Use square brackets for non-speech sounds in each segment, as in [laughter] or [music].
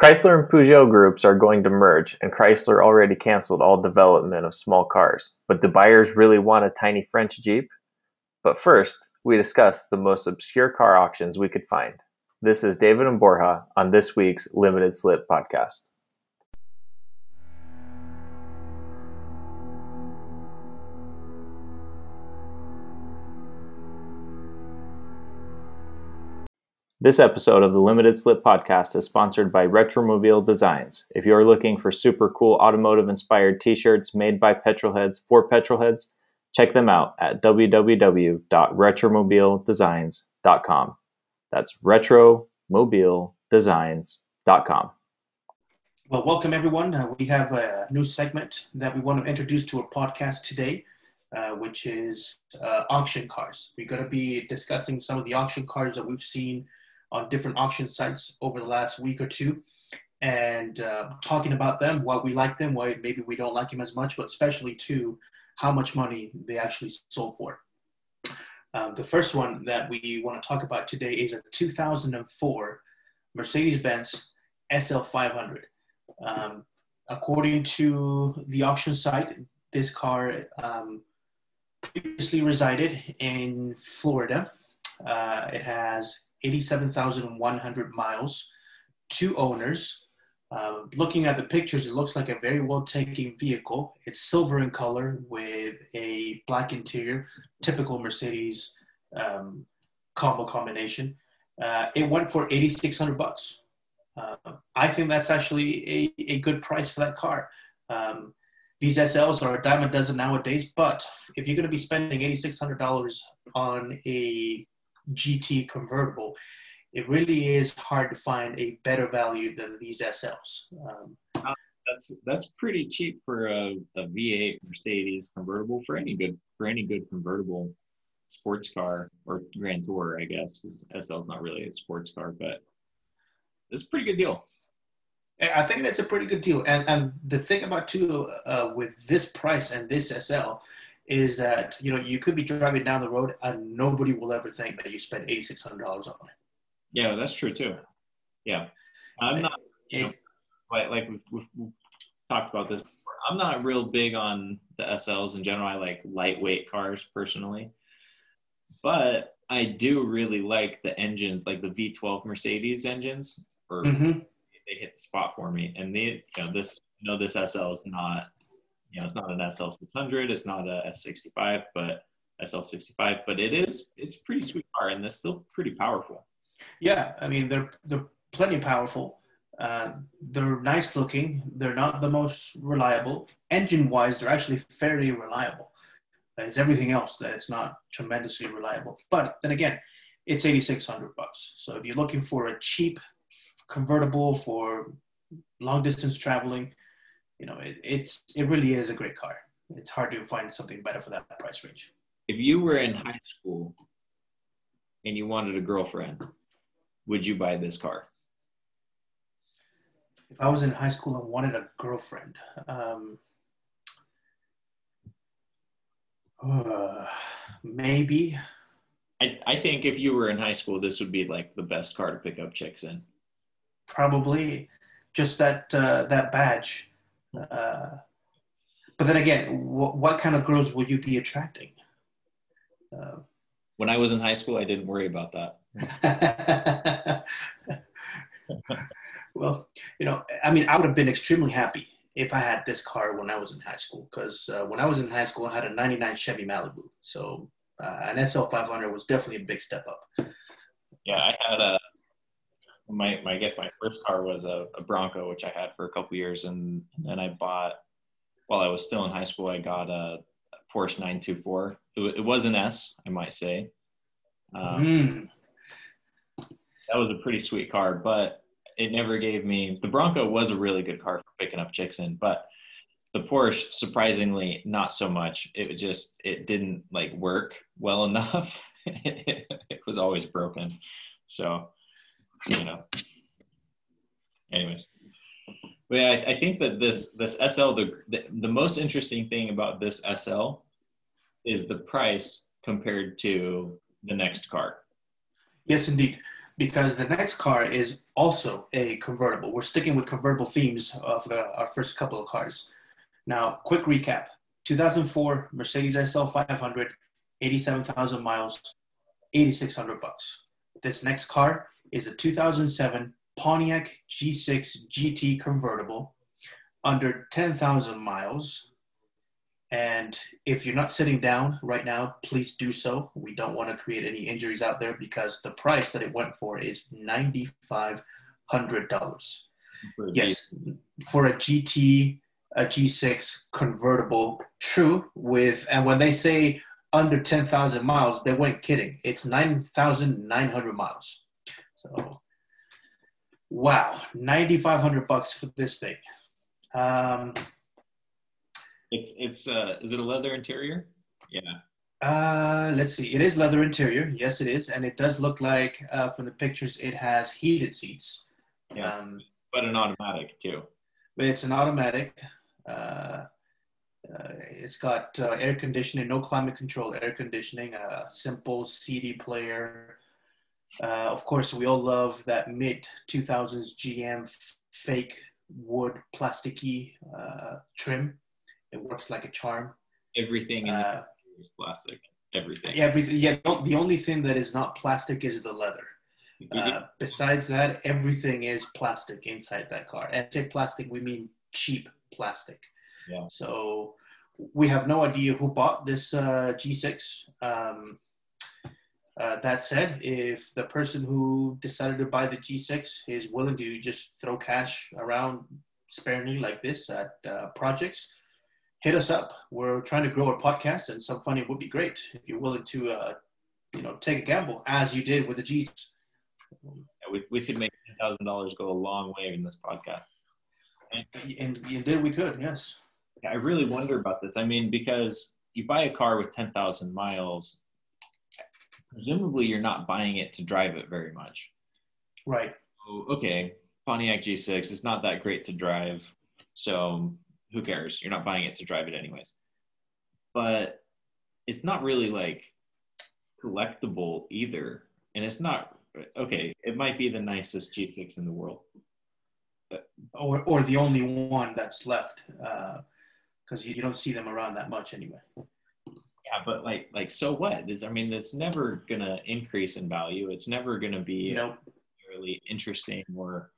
Chrysler and Peugeot groups are going to merge, and Chrysler already canceled all development of small cars. But do buyers really want a tiny French Jeep? But first, we discuss the most obscure car auctions we could find. This is David and Borja on this week's Limited Slip podcast. This episode of the Limited Slip podcast is sponsored by Retromobile Designs. If you are looking for super cool automotive inspired t shirts made by petrolheads for petrolheads, check them out at www.retromobiledesigns.com. That's retromobiledesigns.com. Well, welcome everyone. Uh, we have a new segment that we want to introduce to our podcast today, uh, which is uh, auction cars. We're going to be discussing some of the auction cars that we've seen on different auction sites over the last week or two and uh, talking about them, why we like them, why maybe we don't like them as much, but especially too, how much money they actually sold for. Um, the first one that we want to talk about today is a 2004 Mercedes-Benz SL500. Um, according to the auction site, this car um, previously resided in Florida. Uh, it has 87,100 miles, two owners. Uh, looking at the pictures, it looks like a very well taken vehicle. It's silver in color with a black interior, typical Mercedes um, combo combination. Uh, it went for 8,600 bucks. Uh, I think that's actually a, a good price for that car. Um, these SLs are a dime a dozen nowadays, but if you're going to be spending $8,600 on a GT convertible, it really is hard to find a better value than these SLs. Um, uh, that's that's pretty cheap for a, a V8 Mercedes convertible for any good for any good convertible sports car or Grand Tour, I guess. SL is not really a sports car, but it's a pretty good deal. I think that's a pretty good deal. And, and the thing about too uh, with this price and this SL is that you know you could be driving down the road and nobody will ever think that you spent eighty six hundred dollars on it. Yeah, that's true too. Yeah, I'm not. You know, like like we've, we've, we've talked about this. Before. I'm not real big on the SLs in general. I like lightweight cars personally, but I do really like the engines, like the V12 Mercedes engines. Or mm-hmm. they hit the spot for me, and they, you know, this, you know, this SL is not you know, it's not an SL600, it's not a S65, but SL65, but it is, it's pretty sweet car and it's still pretty powerful. Yeah, I mean, they're, they're plenty powerful. Uh, they're nice looking. They're not the most reliable. Engine wise, they're actually fairly reliable. It's everything else that it's not tremendously reliable. But then again, it's 8600 bucks. So if you're looking for a cheap convertible for long distance traveling, you know, it, it's it really is a great car. It's hard to find something better for that price range. If you were in high school and you wanted a girlfriend, would you buy this car? If I was in high school and wanted a girlfriend, um, uh, maybe. I, I think if you were in high school, this would be like the best car to pick up chicks in. Probably, just that uh, that badge uh, but then again, wh- what kind of girls would you be attracting? Uh, when I was in high school, I didn't worry about that. [laughs] well, you know, I mean, I would have been extremely happy if I had this car when I was in high school. Because uh, when I was in high school, I had a '99 Chevy Malibu, so uh, an SL500 was definitely a big step up. Yeah, I had a my, my I guess my first car was a, a Bronco, which I had for a couple years, and, then I bought while I was still in high school. I got a, a Porsche 924. It, it, was an S, I might say. Um, mm. That was a pretty sweet car, but it never gave me. The Bronco was a really good car for picking up chicks in, but the Porsche, surprisingly, not so much. It just it didn't like work well enough. it, [laughs] it was always broken. So you know. Anyways, but yeah, I, I, think that this this SL the, the the most interesting thing about this SL is the price compared to the next car. Yes, indeed. because the next car is also a convertible. We're sticking with convertible themes uh, for the, our first couple of cars. Now, quick recap 2004 Mercedes SL 500, 87,000 miles, 8,600 bucks. This next car is a 2007 Pontiac G6 GT convertible under 10,000 miles. And if you're not sitting down right now, please do so. We don't want to create any injuries out there because the price that it went for is $9,500. Yes, for a GT, a G6 convertible, true. With and when they say under 10,000 miles, they weren't kidding. It's 9,900 miles. So, wow, 9,500 bucks for this thing. Um, it's it's uh, is it a leather interior? Yeah. Uh, let's see. It is leather interior. Yes, it is, and it does look like uh, from the pictures it has heated seats. Yeah, um, but an automatic too. But it's an automatic. Uh, uh, it's got uh, air conditioning, no climate control air conditioning, a simple CD player. Uh, of course, we all love that mid 2000s GM f- fake wood plasticky uh, trim. It works like a charm. Everything in uh, is plastic. Everything. Everything. Yeah. The only thing that is not plastic is the leather. Uh, besides that, everything is plastic inside that car. And say plastic, we mean cheap plastic. Yeah. So we have no idea who bought this uh, G6. Um, uh, that said, if the person who decided to buy the G6 is willing to just throw cash around sparingly like this at uh, projects, hit us up. We're trying to grow our podcast, and some funding would be great if you're willing to, uh, you know, take a gamble as you did with the G's. Yeah, we, we could make ten thousand dollars go a long way in this podcast. And, and indeed, we could. Yes. I really wonder about this. I mean, because you buy a car with ten thousand miles, presumably you're not buying it to drive it very much. Right. So, okay, Pontiac G6 is not that great to drive, so who cares? You're not buying it to drive it anyways. But it's not really like collectible either. And it's not okay, it might be the nicest G6 in the world. But, or, or the only one that's left, because uh, you, you don't see them around that much anyway. Yeah, but like, like so what? It's, I mean, it's never gonna increase in value. It's never gonna be nope. really interesting or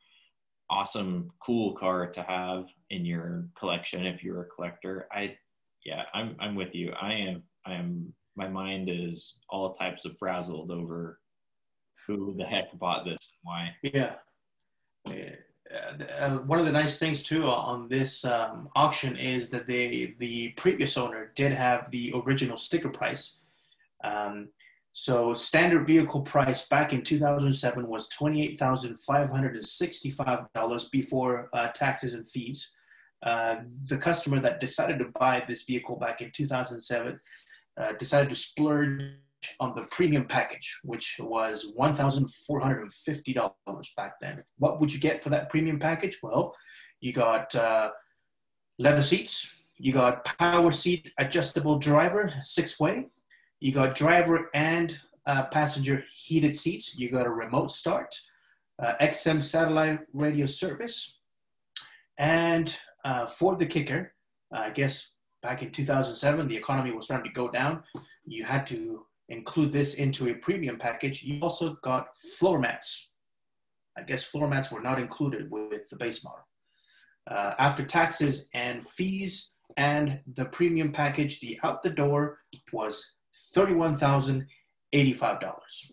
awesome, cool car to have in your collection if you're a collector. I, yeah, I'm I'm with you. I am I am. My mind is all types of frazzled over who the heck bought this and why. Yeah. Uh, one of the nice things too on this um, auction is that they the previous owner did have the original sticker price. Um, so standard vehicle price back in 2007 was $28,565 before uh, taxes and fees. Uh, the customer that decided to buy this vehicle back in 2007 uh, decided to splurge on the premium package, which was $1,450 back then. What would you get for that premium package? Well, you got uh, leather seats, you got power seat adjustable driver, six way, you got driver and uh, passenger heated seats. You got a remote start, uh, XM satellite radio service, and uh, for the kicker, I guess back in 2007, the economy was starting to go down. You had to include this into a premium package. You also got floor mats. I guess floor mats were not included with the base model. Uh, after taxes and fees and the premium package, the out the door was thirty-one thousand eighty-five dollars.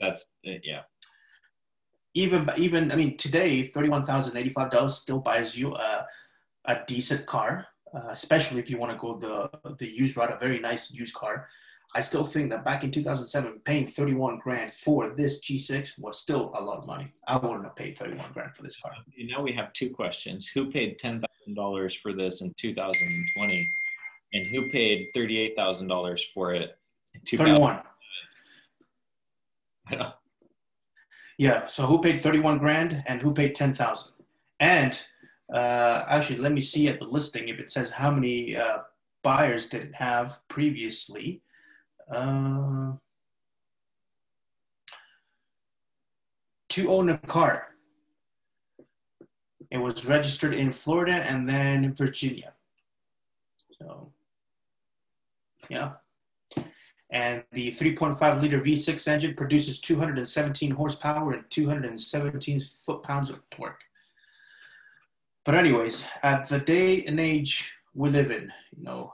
That's yeah. Even even I mean today, thirty-one thousand eighty-five dollars still buys you a a decent car, uh, especially if you want to go the the used route, a very nice used car. I still think that back in 2007, paying 31 grand for this G6 was still a lot of money. I wouldn't have paid 31 grand for this car. And Now we have two questions: Who paid ten thousand dollars for this in 2020? and who paid thirty-eight thousand dollars for it? Thirty-one. I know. Yeah. So who paid thirty-one grand, and who paid ten thousand? And uh, actually, let me see at the listing if it says how many uh, buyers did it have previously. Uh, to own a car. It was registered in Florida and then Virginia. So, yeah. And the 3.5 liter V6 engine produces 217 horsepower and 217 foot pounds of torque. But, anyways, at the day and age we live in, you know,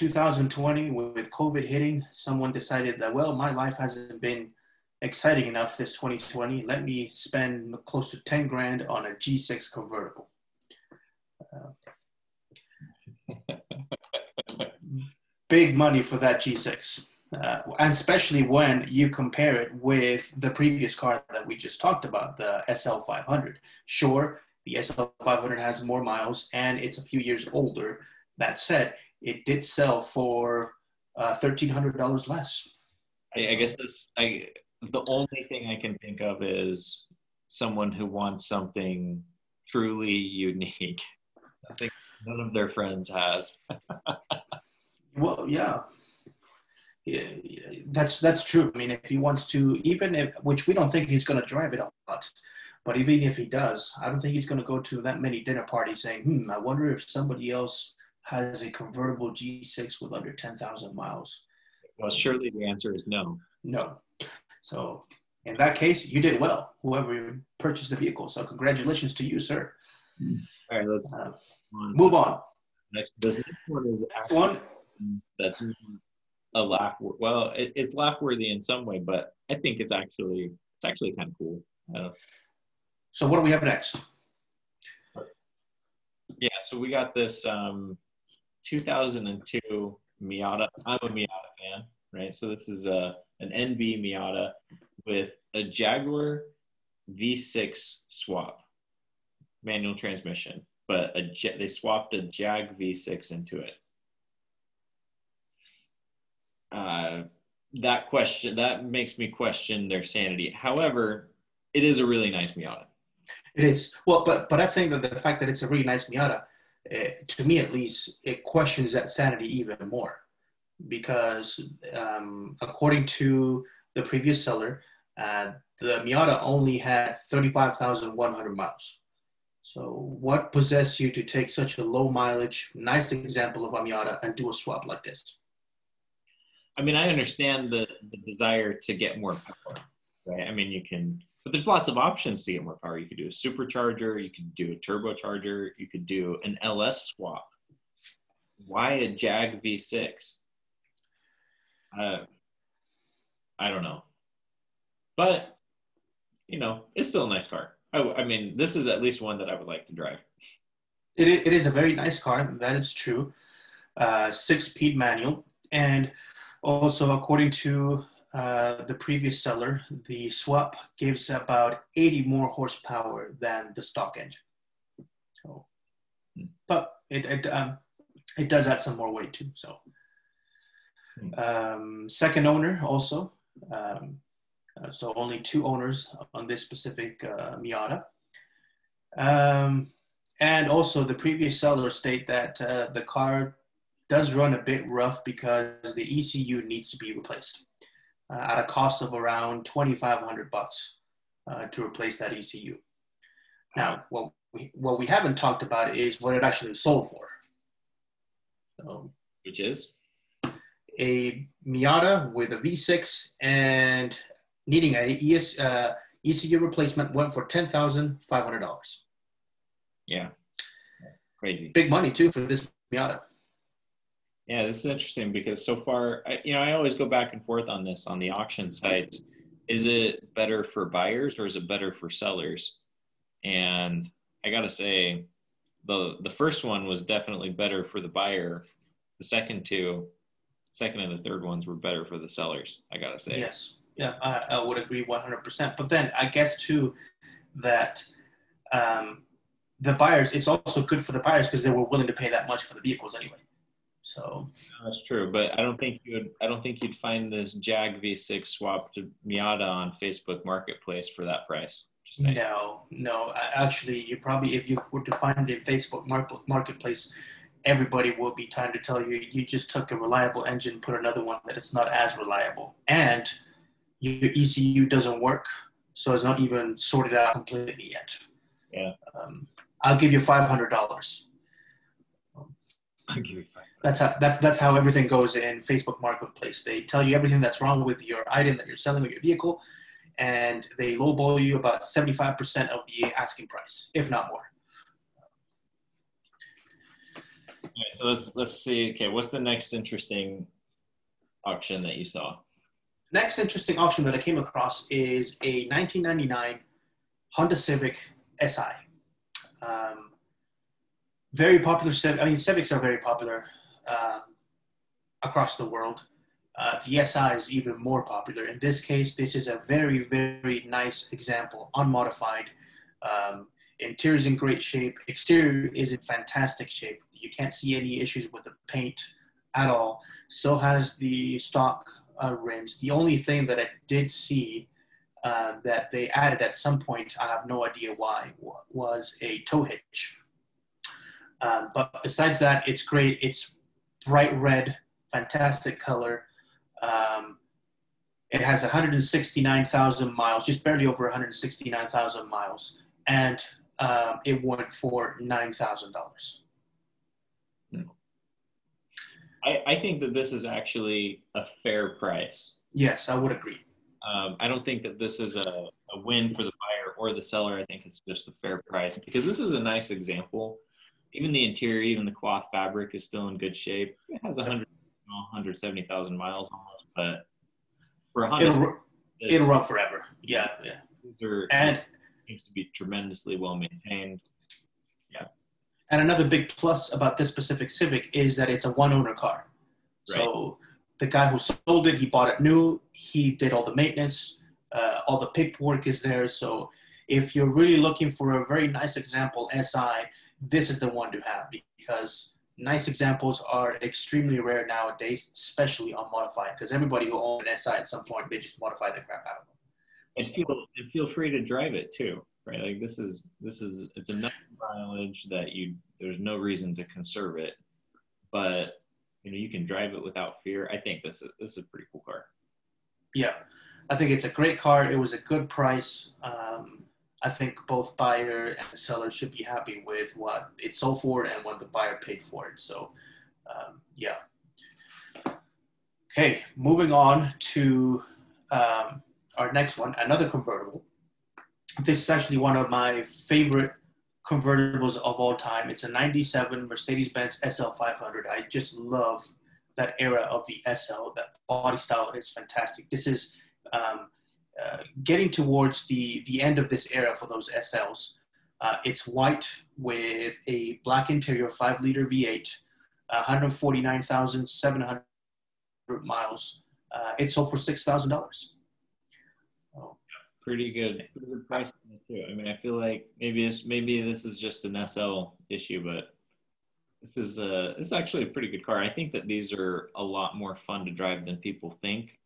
2020 with COVID hitting, someone decided that, well, my life hasn't been exciting enough this 2020. Let me spend close to 10 grand on a G6 convertible. Uh, [laughs] big money for that G6. Uh, and especially when you compare it with the previous car that we just talked about, the SL500. Sure, the SL500 has more miles and it's a few years older. That said, it did sell for uh, $1,300 less. I, I guess that's I the only thing I can think of is someone who wants something truly unique. I think none of their friends has. [laughs] well, yeah. yeah. That's that's true. I mean, if he wants to, even if which we don't think he's going to drive it a lot, but even if he does, I don't think he's going to go to that many dinner parties saying, "Hmm, I wonder if somebody else has a convertible G6 with under ten thousand miles." Well, surely the answer is no. No. So in that case, you did well, whoever purchased the vehicle. So congratulations to you, sir. All right, let's uh, move on. Next, this next one is one that's a laugh. Well, it, it's laugh worthy in some way, but I think it's actually it's actually kind of cool. Uh, so what do we have next? Yeah, so we got this um, 2002 Miata. I'm a Miata fan, right? So this is a an NB Miata with a Jaguar V6 swap, manual transmission, but a, they swapped a Jag V6 into it. Uh, that question that makes me question their sanity. However, it is a really nice Miata. It is well, but but I think that the fact that it's a really nice Miata, uh, to me at least, it questions that sanity even more because um, according to the previous seller, uh, the Miata only had 35,100 miles. So what possessed you to take such a low mileage, nice example of a Miata and do a swap like this? I mean, I understand the, the desire to get more power, right? I mean, you can, but there's lots of options to get more power. You could do a supercharger, you could do a turbocharger, you could do an LS swap. Why a Jag V6? uh, I don't know, but you know, it's still a nice car. I, I mean, this is at least one that I would like to drive. It, it is a very nice car. That is true. Uh, six-speed manual, and also according to uh, the previous seller, the swap gives about 80 more horsepower than the stock engine. So, hmm. but it it, um, it does add some more weight too. So um, second owner also. Um, uh, so only two owners on this specific uh, Miata. Um, and also the previous seller state that uh, the car does run a bit rough because the ECU needs to be replaced uh, at a cost of around 2,500 bucks uh, to replace that ECU. Now, what we, what we haven't talked about is what it actually sold for. So, Which is? a Miata with a V6 and needing a ES, uh, ECU replacement went for ten thousand five hundred dollars. Yeah, crazy. Big money too for this Miata. Yeah, this is interesting because so far, I, you know, I always go back and forth on this on the auction sites. Is it better for buyers or is it better for sellers? And I gotta say, the the first one was definitely better for the buyer. The second two second and the third ones were better for the sellers. I gotta say. Yes, yeah, I, I would agree 100%. But then I guess too that um, the buyers, it's also good for the buyers because they were willing to pay that much for the vehicles anyway. So that's true, but I don't think you would. I don't think you'd find this Jag V6 swap to Miata on Facebook Marketplace for that price. No, no. Actually, you probably if you were to find it in Facebook Marketplace, everybody will be trying to tell you you just took a reliable engine, put another one that is not as reliable, and your ECU doesn't work so it's not even sorted out completely yet. Yeah. Um, I'll give you five hundred dollars. I'll give you five. That's how that's that's how everything goes in Facebook Marketplace. They tell you everything that's wrong with your item that you're selling with your vehicle, and they lowball you about seventy five percent of the asking price, if not more. All right, so let's let's see. Okay, what's the next interesting auction that you saw? Next interesting auction that I came across is a 1999 Honda Civic SI. Um, very popular Civic. I mean, Civics are very popular um, across the world. Uh, is even more popular. In this case, this is a very, very nice example, unmodified. Um, interior is in great shape. Exterior is in fantastic shape. You can't see any issues with the paint at all. Still has the stock uh, rims. The only thing that I did see uh, that they added at some point, I have no idea why, was a tow hitch. Um, but besides that, it's great. It's bright red, fantastic color. Um, it has 169,000 miles, just barely over 169,000 miles, and um, it went for nine thousand dollars. I, I think that this is actually a fair price. Yes, I would agree. Um, I don't think that this is a, a win for the buyer or the seller. I think it's just a fair price because this is a nice example. Even the interior, even the cloth fabric is still in good shape. It has 100, 170,000 miles almost, but for a Honda, It'll, it'll run forever. Yeah, yeah. These are, And seems to be tremendously well maintained. Yeah. And another big plus about this specific Civic is that it's a one owner car. Right. So the guy who sold it, he bought it new. He did all the maintenance. Uh, all the paperwork is there. So if you're really looking for a very nice example SI, this is the one to have because nice examples are extremely rare nowadays, especially on modified. Because everybody who owns an SI at some point, they just modify the crap out of them. And feel and feel free to drive it too, right? Like this is this is it's enough mileage that you there's no reason to conserve it, but you know you can drive it without fear. I think this is this is a pretty cool car. Yeah, I think it's a great car. It was a good price. Um, I think both buyer and seller should be happy with what it sold for and what the buyer paid for it. So, um, yeah. Okay, moving on to um, our next one, another convertible. This is actually one of my favorite convertibles of all time. It's a 97 Mercedes-Benz SL500. I just love that era of the SL. That body style is fantastic. This is um, getting towards the, the end of this era for those SLs. Uh, it's white with a black interior, 5 liter V8, 149,700 miles. Uh, it sold for $6,000. Pretty good, pretty good price too. I mean, I feel like maybe this maybe this is just an SL issue, but this is a this is actually a pretty good car. I think that these are a lot more fun to drive than people think.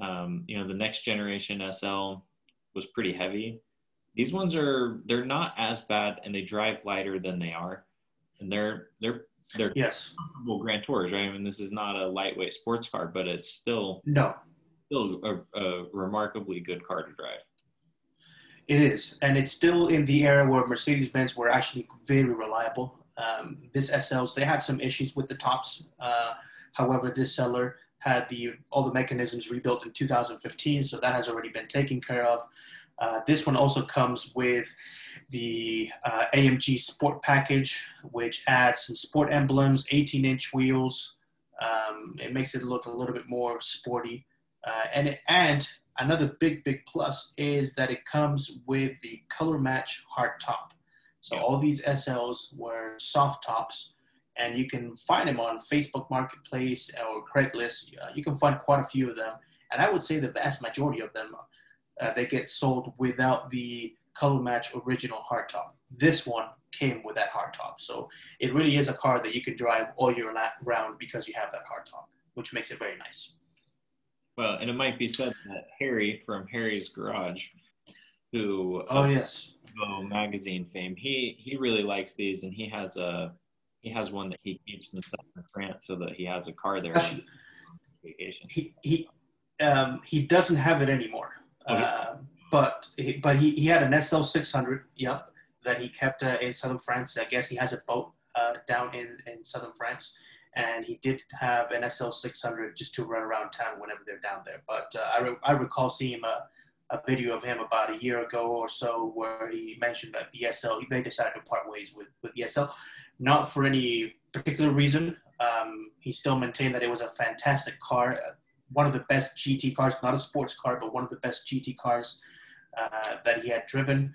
Um, you know, the next generation SL was pretty heavy. These ones are they're not as bad, and they drive lighter than they are, and they're they're they're Yes. comfortable Grand Tours, right? I mean, this is not a lightweight sports car, but it's still No, still a, a remarkably good car to drive. It is, and it's still in the era where Mercedes-Benz were actually very reliable. Um, this SLs they had some issues with the tops. Uh, however, this seller had the all the mechanisms rebuilt in 2015, so that has already been taken care of. Uh, this one also comes with the uh, AMG Sport package, which adds some sport emblems, 18-inch wheels. Um, it makes it look a little bit more sporty, uh, and it, and another big, big plus is that it comes with the color match hard top. So all these SLs were soft tops, and you can find them on Facebook Marketplace or Craigslist. Uh, you can find quite a few of them, and I would say the vast majority of them uh, they get sold without the color match original hard top. This one came with that hard top, so it really is a car that you can drive all year round because you have that hard top, which makes it very nice. Well, and it might be said that Harry from Harry's Garage, who Oh yes. Evo magazine fame, he he really likes these, and he has a he has one that he keeps in southern France so that he has a car there on Actually, vacation. he he um, he doesn't have it anymore. Okay. Uh, but but he, he had an SL 600. Yep, that he kept uh, in southern France. I guess he has a boat uh, down in in southern France, and he did have an SL 600 just to run around town whenever they're down there. But uh, I re- I recall seeing him. Uh, a video of him about a year ago or so where he mentioned that the SL they decided to part ways with with the SL, not for any particular reason. Um, he still maintained that it was a fantastic car, one of the best GT cars, not a sports car, but one of the best GT cars uh, that he had driven.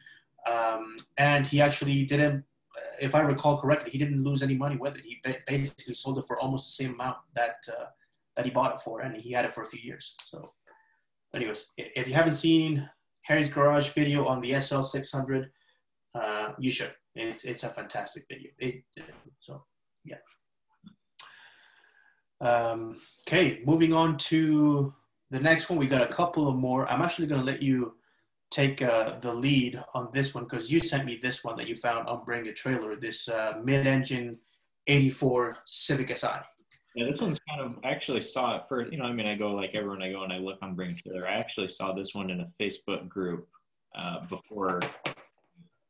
Um, and he actually didn't, if I recall correctly, he didn't lose any money with it. He basically sold it for almost the same amount that uh, that he bought it for, and he had it for a few years. So, anyways, if you haven't seen Harry's Garage video on the SL600, uh, you should. It's it's a fantastic video. It, so yeah. Um, okay, moving on to the next one. We got a couple of more. I'm actually going to let you take uh, the lead on this one because you sent me this one that you found on Bring a Trailer, this uh, mid-engine 84 Civic Si. Yeah, this one's kind of, I actually saw it first. You know, I mean, I go like everyone, I go and I look on Bring a Trailer. I actually saw this one in a Facebook group uh, before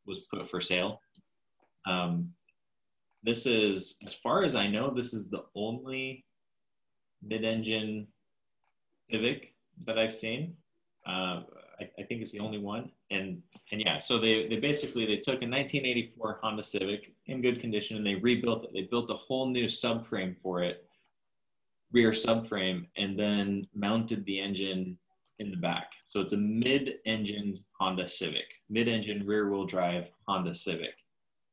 was put for sale. Um, this is, as far as I know, this is the only mid-engine Civic that I've seen. Uh, I, I, think it's the only one. And and yeah, so they, they basically they took a 1984 Honda Civic in good condition and they rebuilt it. They built a whole new subframe for it, rear subframe, and then mounted the engine in the back. So it's a mid-engine Honda Civic, mid-engine rear-wheel drive Honda Civic.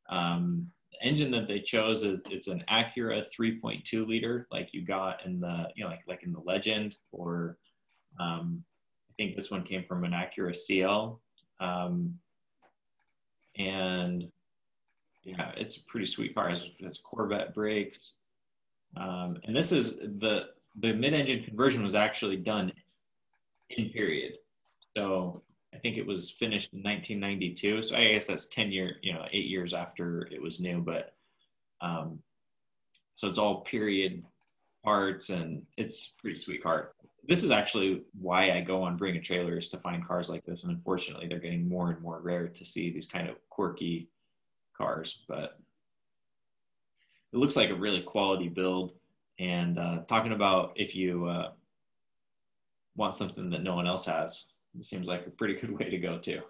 Um, engine that they chose is it's an Acura 3.2 liter, like you got in the you know like like in the Legend, or um, I think this one came from an Acura CL, um, and yeah, it's a pretty sweet car. It's, it's Corvette brakes, um, and this is the the mid-engine conversion was actually done in period. So I think it was finished in 1992. So I guess that's 10 year, you know, eight years after it was new. But um, so it's all period parts, and it's pretty sweet car. This is actually why I go on Bring a Trailers to find cars like this, and unfortunately, they're getting more and more rare to see these kind of quirky cars. But it looks like a really quality build. And uh, talking about if you uh, want something that no one else has, it seems like a pretty good way to go too.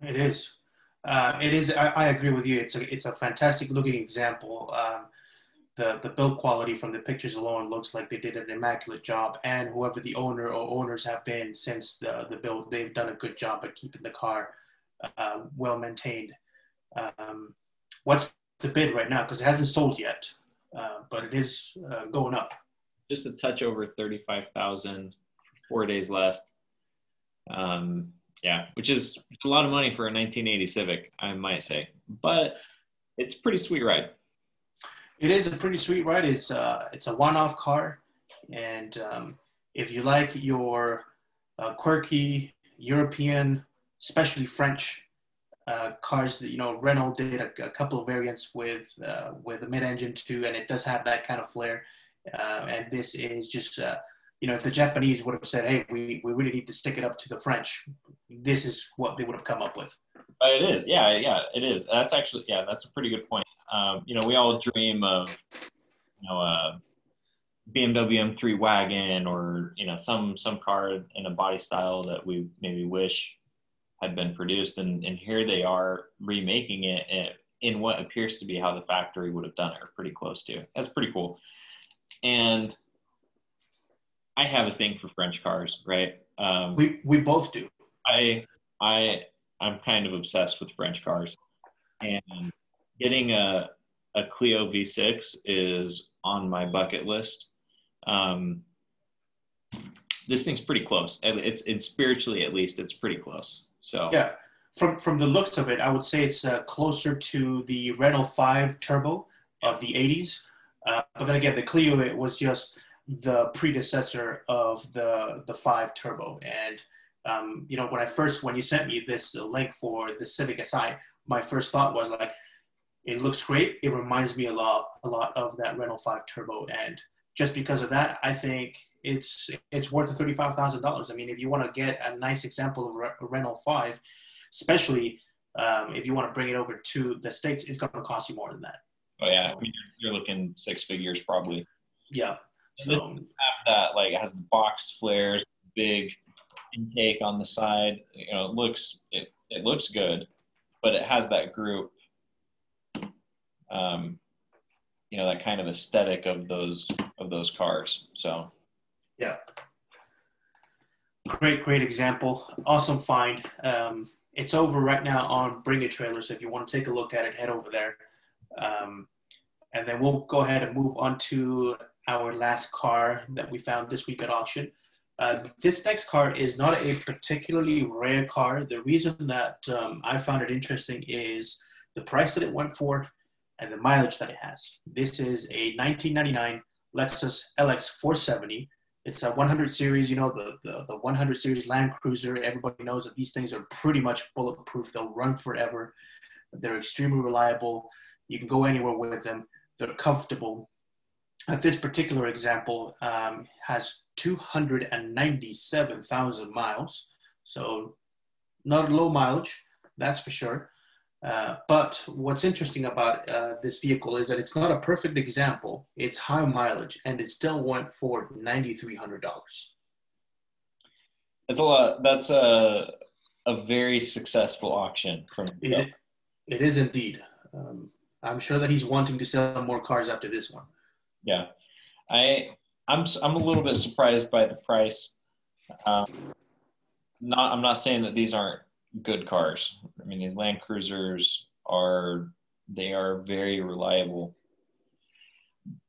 It is. Uh, it is. I, I, agree with you. It's a it's a fantastic looking example. Um, the the build quality from the pictures alone looks like they did an immaculate job, and whoever the owner or owners have been since the the build, they've done a good job at keeping the car uh, well maintained. Um, what's the bid right now? Because it hasn't sold yet, uh, but it is uh, going up. Just a touch over thirty five thousand. Four days left. Um, yeah, which is a lot of money for a 1980 Civic, I might say, but it's a pretty sweet ride. It is a pretty sweet ride. It's uh, it's a one-off car, and um, if you like your uh, quirky European, especially French uh, cars, that you know Renault did a, a couple of variants with uh, with a mid-engine too, and it does have that kind of flair. Uh, and this is just you know, if the Japanese would have said, "Hey, we, we really need to stick it up to the French," this is what they would have come up with. Uh, it is, yeah, yeah, it is. That's actually, yeah, that's a pretty good point. Um, you know, we all dream of, you know, a BMW M3 wagon or you know some some car in a body style that we maybe wish had been produced, and and here they are remaking it in what appears to be how the factory would have done it, or pretty close to. That's pretty cool. And I have a thing for French cars, right? Um, we we both do. I I I'm kind of obsessed with French cars, and getting a a Clio V6 is on my bucket list. Um, this thing's pretty close. It's it's spiritually at least it's pretty close. So yeah, from from the looks of it, I would say it's uh, closer to the Renault 5 Turbo of the 80s. Uh, but then again, the Clio it was just the predecessor of the the five turbo. And um, you know, when I first when you sent me this link for the Civic Si, my first thought was like, it looks great. It reminds me a lot a lot of that Renault five turbo. And just because of that, I think it's it's worth thirty five thousand dollars. I mean, if you want to get a nice example of a Renault Five, especially um, if you want to bring it over to the states, it's going to cost you more than that. Oh yeah, I mean, you're looking six figures probably. Yeah. So, this that like it has the boxed flares, big intake on the side. You know, it looks it, it looks good, but it has that group. Um, you know that kind of aesthetic of those of those cars. So yeah, great great example. Awesome find. Um, it's over right now on Bring a Trailer. So if you want to take a look at it, head over there. Um, and then we'll go ahead and move on to our last car that we found this week at auction. Uh, this next car is not a particularly rare car. The reason that um, I found it interesting is the price that it went for and the mileage that it has. This is a 1999 Lexus LX 470. It's a 100 series, you know, the, the, the 100 series Land Cruiser. Everybody knows that these things are pretty much bulletproof. They'll run forever. They're extremely reliable. You can go anywhere with them. They're comfortable. At this particular example, um, has 297,000 miles. So not low mileage, that's for sure. Uh, but what's interesting about uh, this vehicle is that it's not a perfect example. It's high mileage, and it still went for ninety three hundred dollars. That's a lot. That's a a very successful auction from. It, it is indeed. Um, I'm sure that he's wanting to sell more cars after this one. Yeah, I I'm I'm a little bit surprised by the price. Um, not I'm not saying that these aren't good cars. I mean, these Land Cruisers are they are very reliable.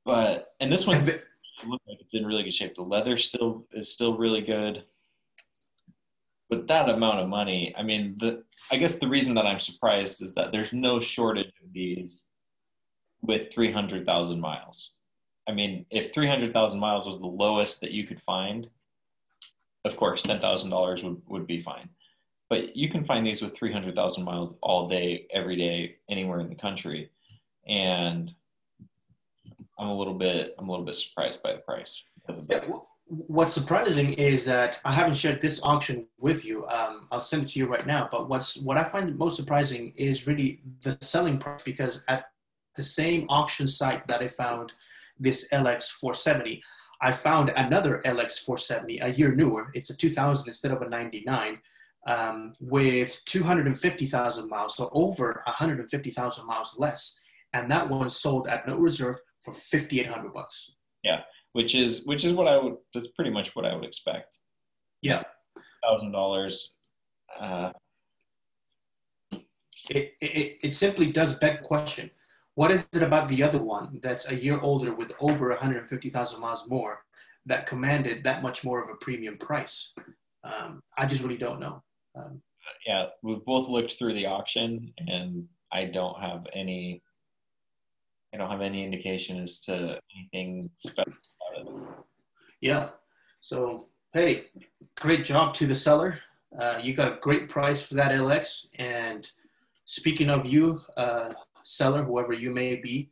But and this one looks like it's in really good shape. The leather still is still really good. But that amount of money, I mean, the I guess the reason that I'm surprised is that there's no shortage of these with 300,000 miles. I mean, if 300,000 miles was the lowest that you could find, of course, $10,000 would, would be fine but you can find these with 300,000 miles all day, every day, anywhere in the country. And I'm a little bit, I'm a little bit surprised by the price because of that. Yeah, what's surprising is that I haven't shared this auction with you. Um, I'll send it to you right now. But what's what I find most surprising is really the selling price because at the same auction site that I found this LX 470, I found another LX 470, a year newer. It's a 2000 instead of a 99 um, with 250,000 miles, so over 150,000 miles less, and that one sold at no reserve for 5,800 bucks. Yeah, which is which is what I would. That's pretty much what I would expect. Yeah, thousand uh, dollars. It, it it simply does beg question. What is it about the other one that's a year older with over 150,000 miles more that commanded that much more of a premium price? Um, I just really don't know. Um, yeah, we've both looked through the auction, and I don't have any. I don't have any indication as to anything special about it. Yeah. So hey, great job to the seller. Uh, you got a great price for that LX. And speaking of you, uh, seller, whoever you may be,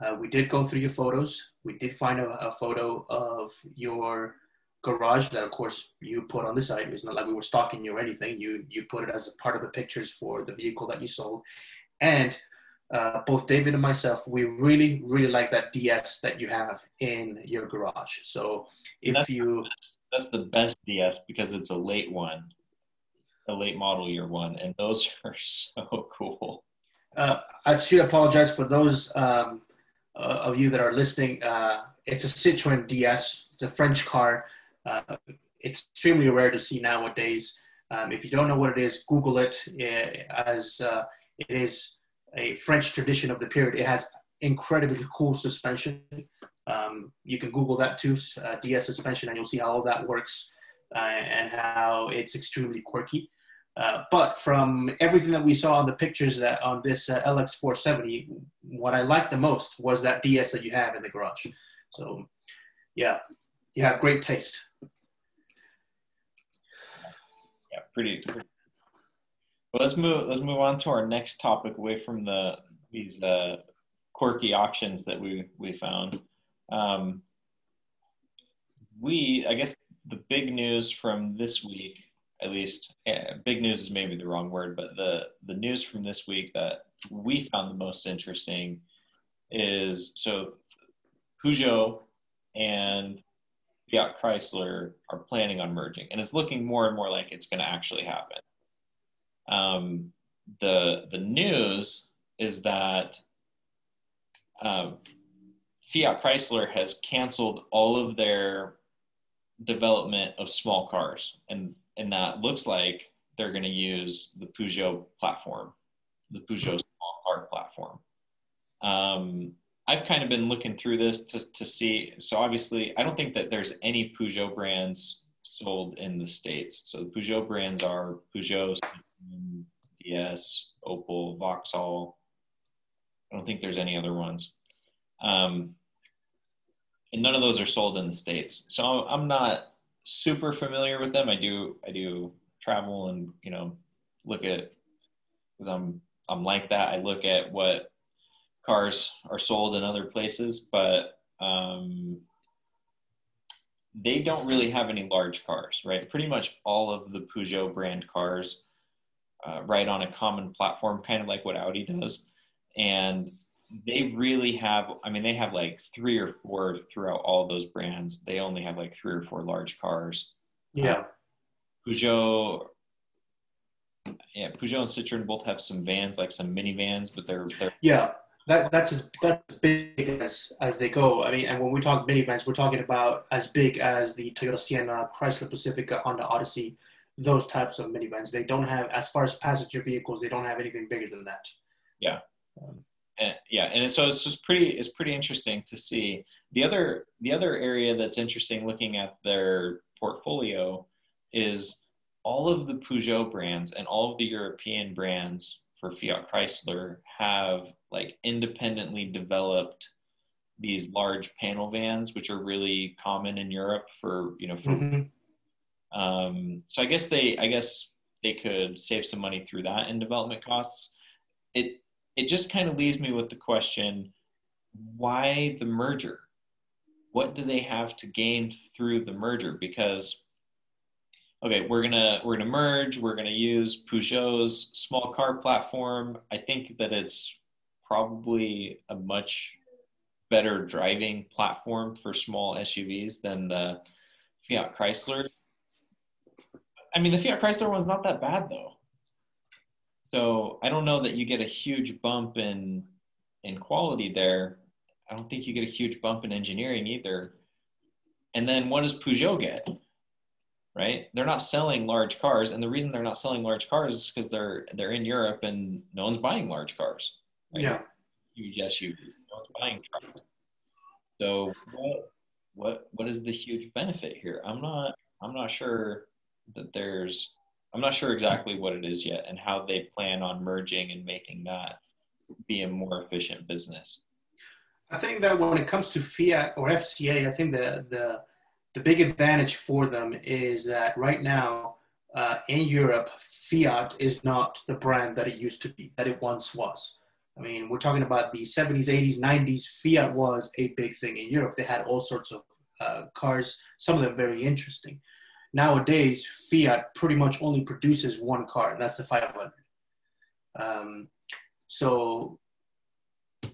uh, we did go through your photos. We did find a, a photo of your garage that of course you put on the site. It's not like we were stalking you or anything. You you put it as a part of the pictures for the vehicle that you sold. And uh, both David and myself, we really, really like that DS that you have in your garage. So if that's you that's the best DS because it's a late one, a late model year one, and those [laughs] are so cool. Uh, I should apologize for those um, uh, of you that are listening. Uh, it's a Citroen DS. It's a French car uh, extremely rare to see nowadays. Um, if you don't know what it is, Google it. it as uh, it is a French tradition of the period. It has incredibly cool suspension. Um, you can Google that too, uh, DS suspension, and you'll see how all that works uh, and how it's extremely quirky. Uh, but from everything that we saw on the pictures that on this uh, LX470, what I liked the most was that DS that you have in the garage. So, yeah, you have great taste yeah, pretty. pretty. Well, let's move. Let's move on to our next topic, away from the these uh, quirky auctions that we we found. Um, we, I guess, the big news from this week, at least, eh, big news is maybe the wrong word, but the the news from this week that we found the most interesting is so Peugeot and Fiat Chrysler are planning on merging, and it's looking more and more like it's going to actually happen. Um, the the news is that um, Fiat Chrysler has canceled all of their development of small cars, and and that looks like they're going to use the Peugeot platform, the Peugeot small car platform. Um, I've kind of been looking through this to, to see. So obviously, I don't think that there's any Peugeot brands sold in the states. So the Peugeot brands are Peugeot, DS, Opel, Vauxhall. I don't think there's any other ones. Um, and none of those are sold in the states. So I'm not super familiar with them. I do I do travel and you know look at because I'm I'm like that. I look at what cars are sold in other places, but um, they don't really have any large cars, right? Pretty much all of the Peugeot brand cars uh, ride on a common platform, kind of like what Audi does. And they really have, I mean, they have like three or four throughout all those brands. They only have like three or four large cars. Yeah. Uh, Peugeot, yeah, Peugeot and Citroen both have some vans, like some minivans, but they're, they're yeah that that's as that's as big as as they go. I mean, and when we talk minivans, we're talking about as big as the Toyota Sienna, Chrysler Pacifica, Honda Odyssey, those types of minivans. They don't have, as far as passenger vehicles, they don't have anything bigger than that. Yeah. Um, and, yeah, and so it's just pretty it's pretty interesting to see the other the other area that's interesting looking at their portfolio is all of the Peugeot brands and all of the European brands for Fiat Chrysler have like independently developed these large panel vans, which are really common in Europe for you know for. Mm-hmm. Um, so I guess they I guess they could save some money through that in development costs. It it just kind of leaves me with the question: Why the merger? What do they have to gain through the merger? Because okay, we're gonna we're gonna merge. We're gonna use Peugeot's small car platform. I think that it's probably a much better driving platform for small SUVs than the Fiat Chrysler. I mean, the Fiat Chrysler one's not that bad though. So I don't know that you get a huge bump in in quality there. I don't think you get a huge bump in engineering either. And then what does Peugeot get? right? They're not selling large cars, and the reason they're not selling large cars is because they're they're in Europe and no one's buying large cars. Right? Yeah, huge SUVs. No one's buying trucks. So what what what is the huge benefit here? I'm not I'm not sure that there's I'm not sure exactly what it is yet and how they plan on merging and making that be a more efficient business. I think that when it comes to Fiat or FCA, I think the the the big advantage for them is that right now uh, in Europe, Fiat is not the brand that it used to be, that it once was. I mean, we're talking about the 70s, 80s, 90s. Fiat was a big thing in Europe. They had all sorts of uh, cars, some of them very interesting. Nowadays, Fiat pretty much only produces one car, and that's the 500. Um, so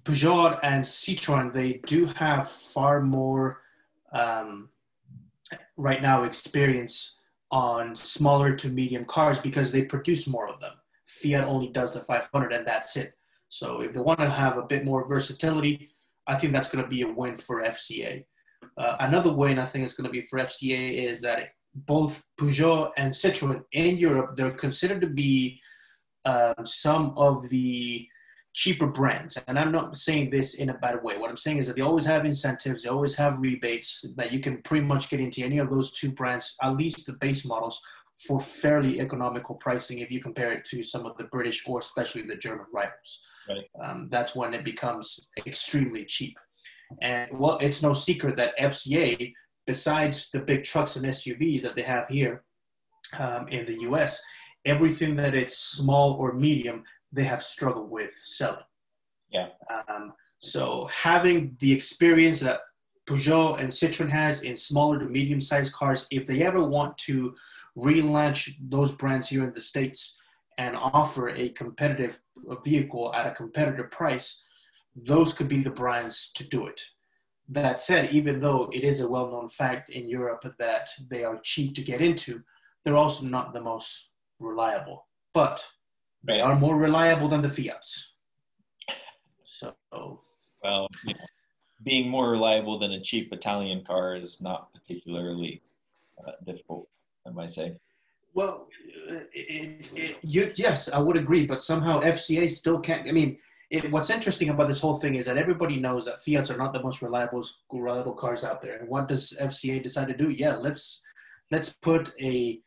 Peugeot and Citroën, they do have far more um, right now experience on smaller to medium cars because they produce more of them. Fiat only does the 500 and that's it. So if they want to have a bit more versatility, I think that's going to be a win for FCA. Uh, another win I think is going to be for FCA is that both Peugeot and Citroën in Europe, they're considered to be um, some of the cheaper brands. And I'm not saying this in a bad way. What I'm saying is that they always have incentives, they always have rebates that you can pretty much get into any of those two brands, at least the base models, for fairly economical pricing if you compare it to some of the British or especially the German rivals. Right. Um, that's when it becomes extremely cheap. And well, it's no secret that FCA, besides the big trucks and SUVs that they have here um, in the US, everything that it's small or medium, they have struggled with selling. Yeah. Um, so having the experience that Peugeot and Citroen has in smaller to medium sized cars, if they ever want to relaunch those brands here in the States and offer a competitive vehicle at a competitive price, those could be the brands to do it. That said, even though it is a well known fact in Europe that they are cheap to get into, they're also not the most reliable. But they are more reliable than the Fiats. So, well, you know, being more reliable than a cheap Italian car is not particularly uh, difficult, I might say. Well, it, it, you, yes, I would agree, but somehow FCA still can't. I mean, it, what's interesting about this whole thing is that everybody knows that Fiats are not the most reliable reliable cars out there. And what does FCA decide to do? Yeah, let's let's put a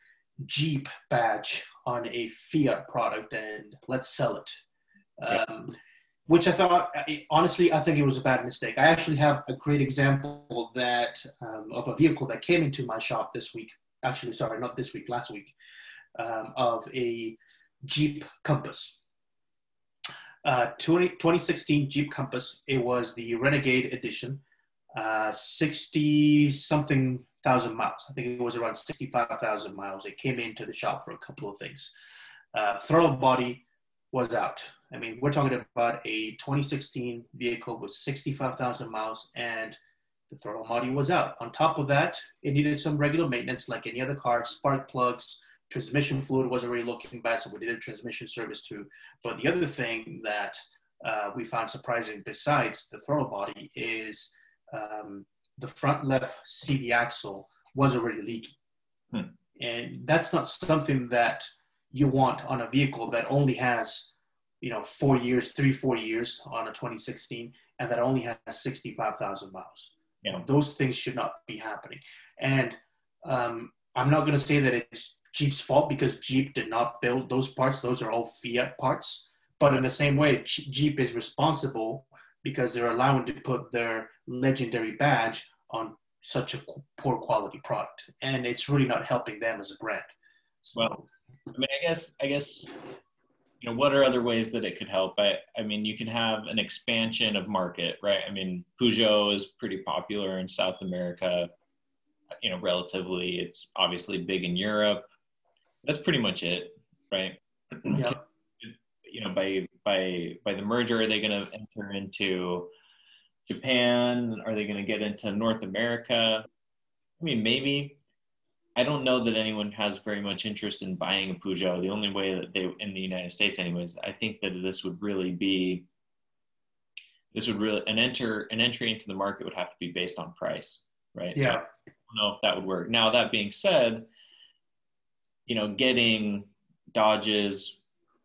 Jeep badge on a Fiat product and let's sell it. Um, which I thought, honestly, I think it was a bad mistake. I actually have a great example that um, of a vehicle that came into my shop this week. Actually, sorry, not this week, last week, um, of a Jeep Compass. Uh, 20, 2016 Jeep Compass. It was the Renegade edition, uh, 60 something thousand miles. I think it was around 65,000 miles. It came into the shop for a couple of things. Uh, throttle body was out. I mean, we're talking about a 2016 vehicle with 65,000 miles and the throttle body was out. On top of that, it needed some regular maintenance like any other car, spark plugs, transmission fluid wasn't really looking bad, so we did a transmission service too. But the other thing that uh, we found surprising besides the throttle body is um, the front left CV axle was already leaky. Hmm. And that's not something that you want on a vehicle that only has, you know, four years, three, four years on a 2016, and that only has 65,000 miles. You know, those things should not be happening. And um, I'm not going to say that it's Jeep's fault because Jeep did not build those parts. Those are all Fiat parts. But in the same way, Jeep is responsible because they're allowing to put their legendary badge on such a poor quality product, and it's really not helping them as a brand. Well, I mean, I guess, I guess, you know, what are other ways that it could help? I, I mean, you can have an expansion of market, right? I mean, Peugeot is pretty popular in South America. You know, relatively, it's obviously big in Europe. That's pretty much it, right? Yeah. you know, by by by the merger, are they going to enter into Japan? Are they going to get into North America? I mean, maybe. I don't know that anyone has very much interest in buying a Peugeot. The only way that they, in the United States, anyways, I think that this would really be, this would really an enter an entry into the market would have to be based on price, right? Yeah. So I don't know if that would work. Now that being said, you know, getting Dodges,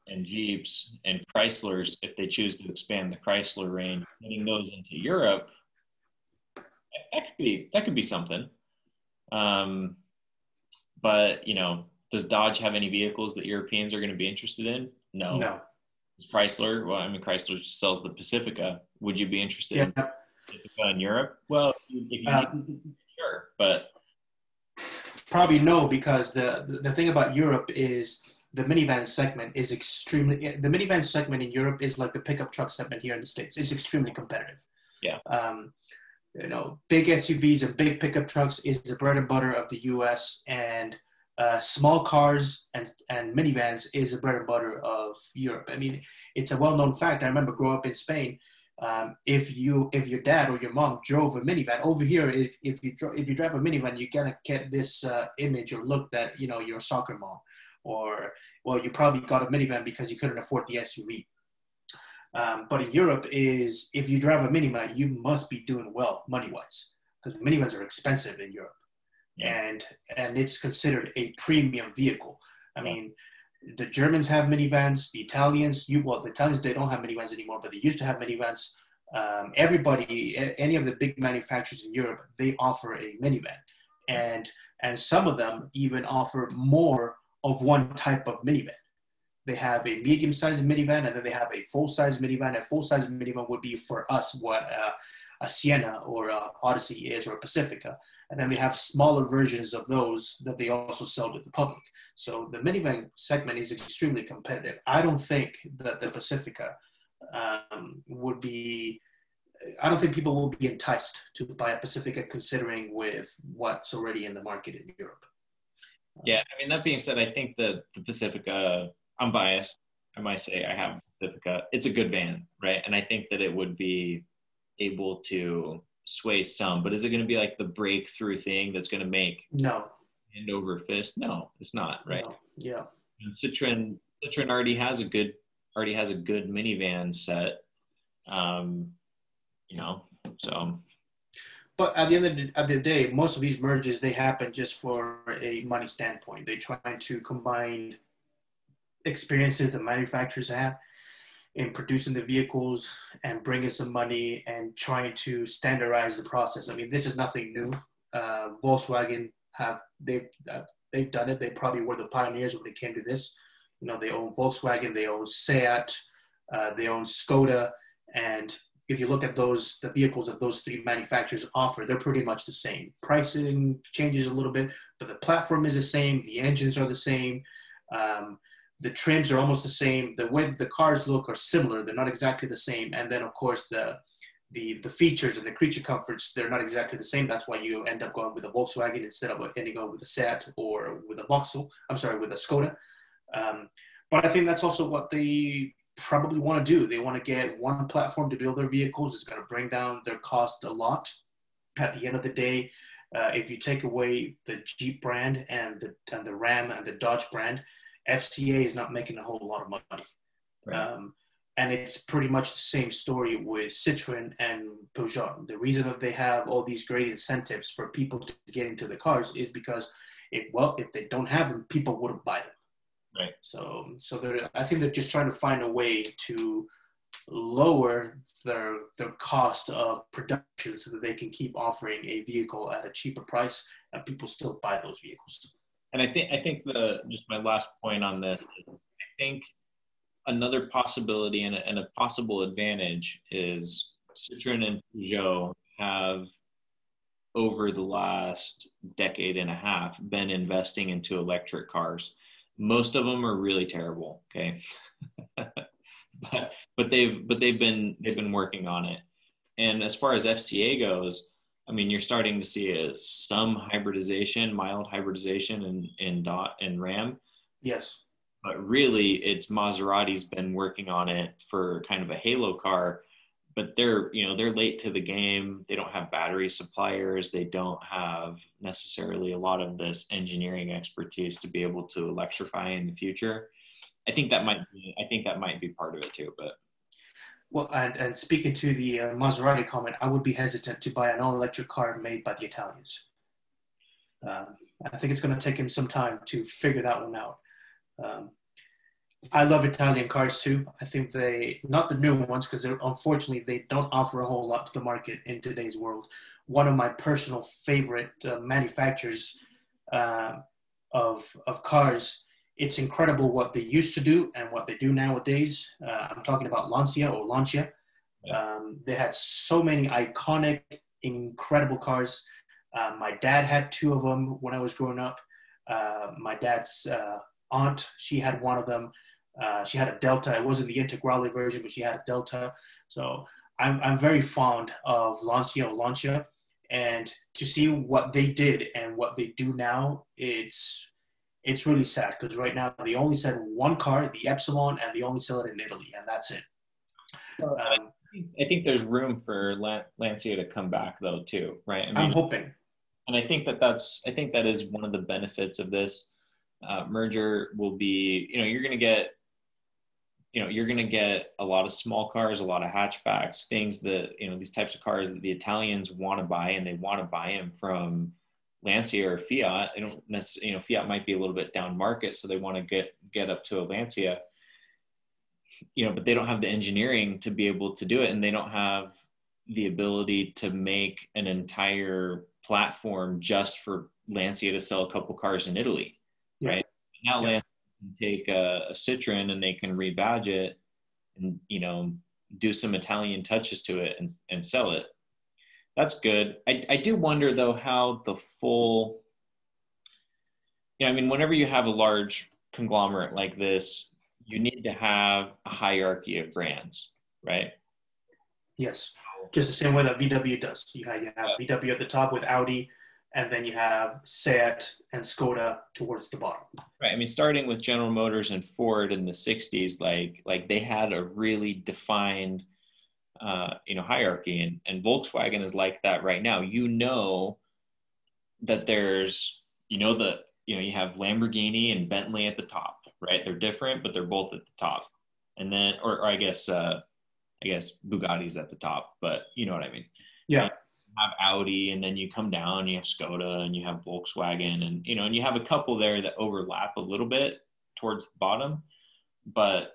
and Jeeps and Chryslers, if they choose to expand the Chrysler range, getting those into Europe, that could be that could be something. Um, but you know, does Dodge have any vehicles that Europeans are going to be interested in? No. No. Chrysler, well, I mean, Chrysler sells the Pacifica. Would you be interested yeah. in Pacifica in Europe? Well, if you uh, sure, but probably no, because the the thing about Europe is the minivan segment is extremely the minivan segment in Europe is like the pickup truck segment here in the states. It's extremely competitive. Yeah. Um, you know, big SUVs and big pickup trucks is the bread and butter of the U.S. and uh, small cars and, and minivans is the bread and butter of Europe. I mean, it's a well-known fact. I remember growing up in Spain. Um, if you if your dad or your mom drove a minivan over here, if if you if you drive a minivan, you're gonna get this uh, image or look that you know you're a soccer mom or well, you probably got a minivan because you couldn't afford the SUV. Um, but in Europe, is if you drive a minivan, you must be doing well money wise because minivans are expensive in Europe, yeah. and and it's considered a premium vehicle. I mean, the Germans have minivans, the Italians, you well, the Italians they don't have minivans anymore, but they used to have minivans. Um, everybody, any of the big manufacturers in Europe, they offer a minivan, and and some of them even offer more of one type of minivan. They have a medium-sized minivan, and then they have a full-size minivan. A full-size minivan would be for us what uh, a Sienna or a Odyssey is, or a Pacifica. And then they have smaller versions of those that they also sell to the public. So the minivan segment is extremely competitive. I don't think that the Pacifica um, would be I don't think people will be enticed to buy a Pacifica considering with what's already in the market in Europe. Yeah, I mean that being said, I think that the Pacifica, I'm biased. I might say I have Pacifica. It's a good van, right? And I think that it would be able to sway some, but is it going to be like the breakthrough thing that's going to make no hand over fist? No, it's not, right? No. Yeah. And Citroen Citroen already has a good already has a good minivan set. Um, you know, so. But at the end of the, of the day, most of these merges they happen just for a money standpoint. They're trying to combine experiences that manufacturers have in producing the vehicles and bringing some money and trying to standardize the process. I mean, this is nothing new. Uh, Volkswagen have they uh, they've done it. They probably were the pioneers when it came to this. You know, they own Volkswagen, they own Seat, uh, they own Skoda, and if you look at those the vehicles that those three manufacturers offer, they're pretty much the same. Pricing changes a little bit, but the platform is the same. The engines are the same. Um, the trims are almost the same. The way the cars look are similar. They're not exactly the same. And then of course the the the features and the creature comforts they're not exactly the same. That's why you end up going with a Volkswagen instead of ending up with a Seat or with a Vauxhall. I'm sorry, with a Skoda. Um, but I think that's also what they probably want to do. They want to get one platform to build their vehicles. It's going to bring down their cost a lot. At the end of the day, uh, if you take away the Jeep brand and the and the Ram and the Dodge brand, FCA is not making a whole lot of money. Right. Um, and it's pretty much the same story with Citroen and Peugeot. The reason that they have all these great incentives for people to get into the cars is because, if well, if they don't have them, people wouldn't buy them. Right. So, so they're, I think they're just trying to find a way to lower their their cost of production so that they can keep offering a vehicle at a cheaper price and people still buy those vehicles. And I think I think the just my last point on this is I think another possibility and a, and a possible advantage is Citroen and Peugeot have over the last decade and a half been investing into electric cars. Most of them are really terrible okay? [laughs] But but they've but they've been they've been working on it. And as far as fca goes i mean you're starting to see a, some hybridization mild hybridization in in dot and ram. Yes but really it's maserati's been working on it for kind of a halo car but they're you know they're late to the game. They don't have battery suppliers. They don't have necessarily a lot of this engineering expertise to be able to electrify in the future. I think that might be i think that might be part of it too but. Well and, and speaking to the uh, maserati comment i would be hesitant to buy an all-electric car made by the italians. Um, i think it's going to take him some time to figure that one out. Um, I love Italian cars too. I think they, not the new ones, because unfortunately they don't offer a whole lot to the market in today's world. One of my personal favorite uh, manufacturers uh, of of cars. It's incredible what they used to do and what they do nowadays. Uh, I'm talking about Lancia or Lancia. Um, they had so many iconic, incredible cars. Uh, my dad had two of them when I was growing up. Uh, my dad's uh, aunt, she had one of them. Uh, she had a Delta. It wasn't the Integrale version, but she had a Delta. So I'm, I'm very fond of Lancia Lancia. And to see what they did and what they do now, it's it's really sad because right now they only sell one car, the Ypsilon, and they only sell it in Italy, and that's it. Um, I think there's room for Lancia to come back though too, right? I am hoping, and I think that that's I think that is one of the benefits of this uh, merger. Will be you know you're going to get you know you're going to get a lot of small cars a lot of hatchbacks things that you know these types of cars that the italians want to buy and they want to buy them from lancia or fiat they don't necessarily you know fiat might be a little bit down market so they want to get get up to a lancia you know but they don't have the engineering to be able to do it and they don't have the ability to make an entire platform just for lancia to sell a couple cars in italy yeah. right now yeah. lancia take a, a Citroen and they can rebadge it and you know do some Italian touches to it and, and sell it. That's good. I, I do wonder though how the full you know, I mean, whenever you have a large conglomerate like this, you need to have a hierarchy of brands, right? Yes, just the same way that VW does. You have, you have VW at the top with Audi, and then you have Seat and Skoda towards the bottom. Right. I mean, starting with General Motors and Ford in the '60s, like like they had a really defined, uh, you know, hierarchy, and and Volkswagen is like that right now. You know that there's, you know, the you know you have Lamborghini and Bentley at the top, right? They're different, but they're both at the top, and then, or, or I guess, uh, I guess Bugatti's at the top, but you know what I mean. Yeah have Audi, and then you come down, you have Skoda, and you have Volkswagen, and you know, and you have a couple there that overlap a little bit towards the bottom, but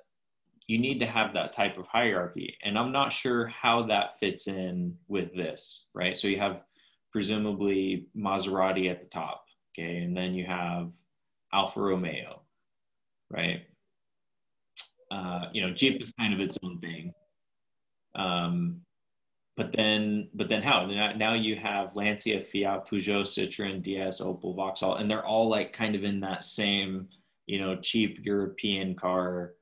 you need to have that type of hierarchy. And I'm not sure how that fits in with this, right? So you have presumably Maserati at the top, okay, and then you have Alfa Romeo, right? Uh, you know, Jeep is kind of its own thing. Um, but then but then how? Now, you have lancia fiat peugeot citroen ds opel vauxhall and they're all like kind of in that same you know cheap european car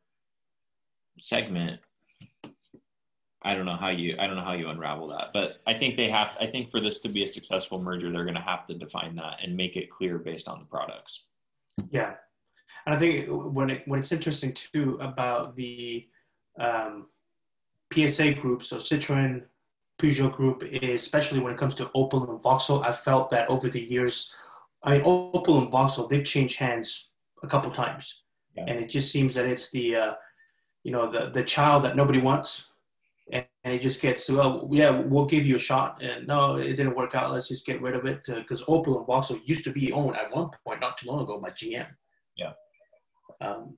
segment. I don't know how you i don't know how you unravel that but i think they have i think for this to be a successful merger they're going to have to define that and make it clear based on the products. Yeah. And i think when it when it's interesting too about the um, psa group so citroen Peugeot Group, especially when it comes to Opel and Vauxhall, I felt that over the years, I mean, Opel and Vauxhall, they've changed hands a couple times, yeah. and it just seems that it's the, uh, you know, the the child that nobody wants, and, and it just gets, well, yeah, we'll give you a shot, and no, it didn't work out. Let's just get rid of it because uh, Opel and Vauxhall used to be owned at one point, not too long ago, by GM. Yeah. Um,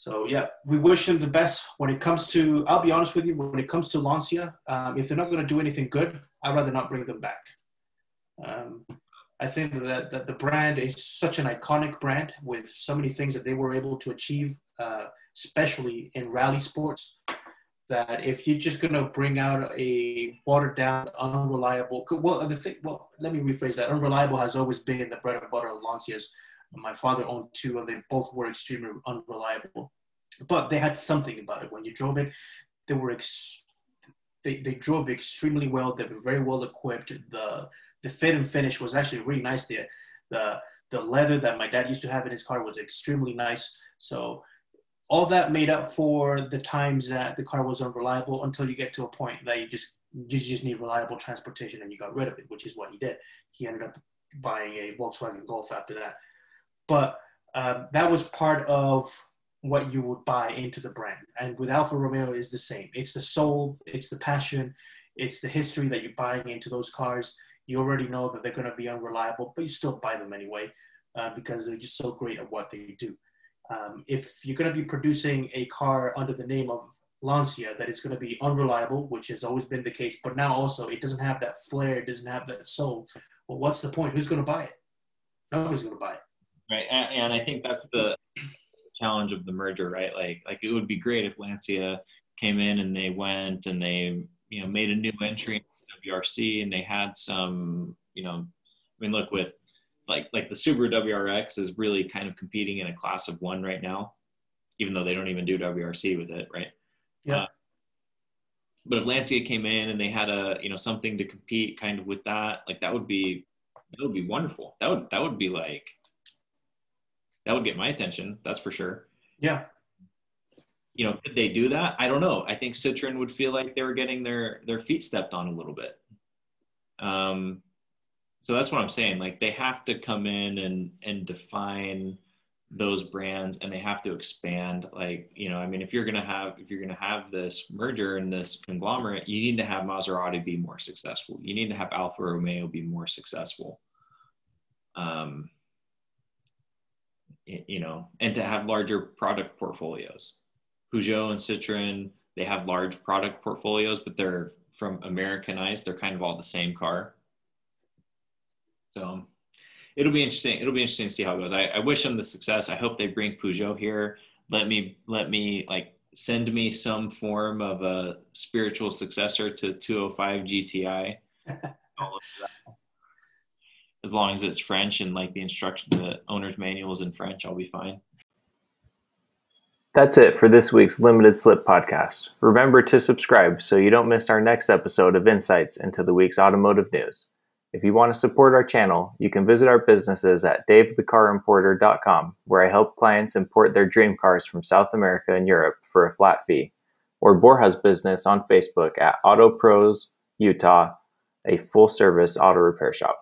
so yeah, we wish them the best when it comes to. I'll be honest with you, when it comes to Lancia, um, if they're not going to do anything good, I'd rather not bring them back. Um, I think that, that the brand is such an iconic brand with so many things that they were able to achieve, uh, especially in rally sports. That if you're just going to bring out a watered down, unreliable, well, the thing, well, let me rephrase that. Unreliable has always been the bread and butter of Lancias my father owned two, and they both were extremely unreliable. But they had something about it. When you drove it, they were ex- they, they drove extremely well. They were very well equipped. The the fit and finish was actually really nice there. The the leather that my dad used to have in his car was extremely nice. So all that made up for the times that the car was unreliable until you get to a point that you just you just need reliable transportation and you got rid of it, which is what he did. He ended up buying a Volkswagen Golf after that but um, that was part of what you would buy into the brand. And with Alfa Romeo is the same. It's the soul, it's the passion, it's the history that you're buying into those cars. You already know that they're going to be unreliable, but you still buy them anyway uh, because they're just so great at what they do. Um, if you're going to be producing a car under the name of Lancia that is going to be unreliable, which has always been the case, but now also it doesn't have that flair, it doesn't have that soul. Well, what's the point? Who's going to buy it? Nobody's going to buy it right and, and, i think that's the challenge of the merger right? Like like it would be great if lancia came in and they went and they you know made a new entry in wrc and they had some you know i mean look with like like the subaru wrx is really kind of competing in a class of one right now even though they don't even do wrc with it right? Yeah. Uh, but if lancia came in and they had a you know something to compete kind of with that like that would be that would be wonderful. That would that would be like that would get my attention. That's for sure. Yeah. You know, could they do that? I don't know. I think Citroen would feel like they were getting their their feet stepped on a little bit. Um, so that's what I'm saying. Like they have to come in and and define those brands and they have to expand like you know i mean if you're going to have if you're to have this merger and this conglomerate you need to have maserati be more successful you need to have alfa romeo be more successful um, you know, and to have larger product portfolios. Peugeot and Citroen, they have large product portfolios, but they're from Americanized. They're kind of all the same car. So it'll be interesting. It'll be interesting to see how it goes. I, I wish them the success. I hope they bring Peugeot here. Let me, let me like send me some form of a spiritual successor to 205 GTI. [laughs] as long as it's French and like the instruction, the owner's manual is in French, I'll be fine. That's it for this week's Limited Slip podcast. Remember to subscribe so you don't miss our next episode of insights into the week's automotive news. If you want to support our channel, you can visit our businesses at davethecarimporter.com, where I help clients import their dream cars from South America and Europe for a flat fee, or Borja's business on Facebook at Auto Pros Utah, a full service auto repair shop.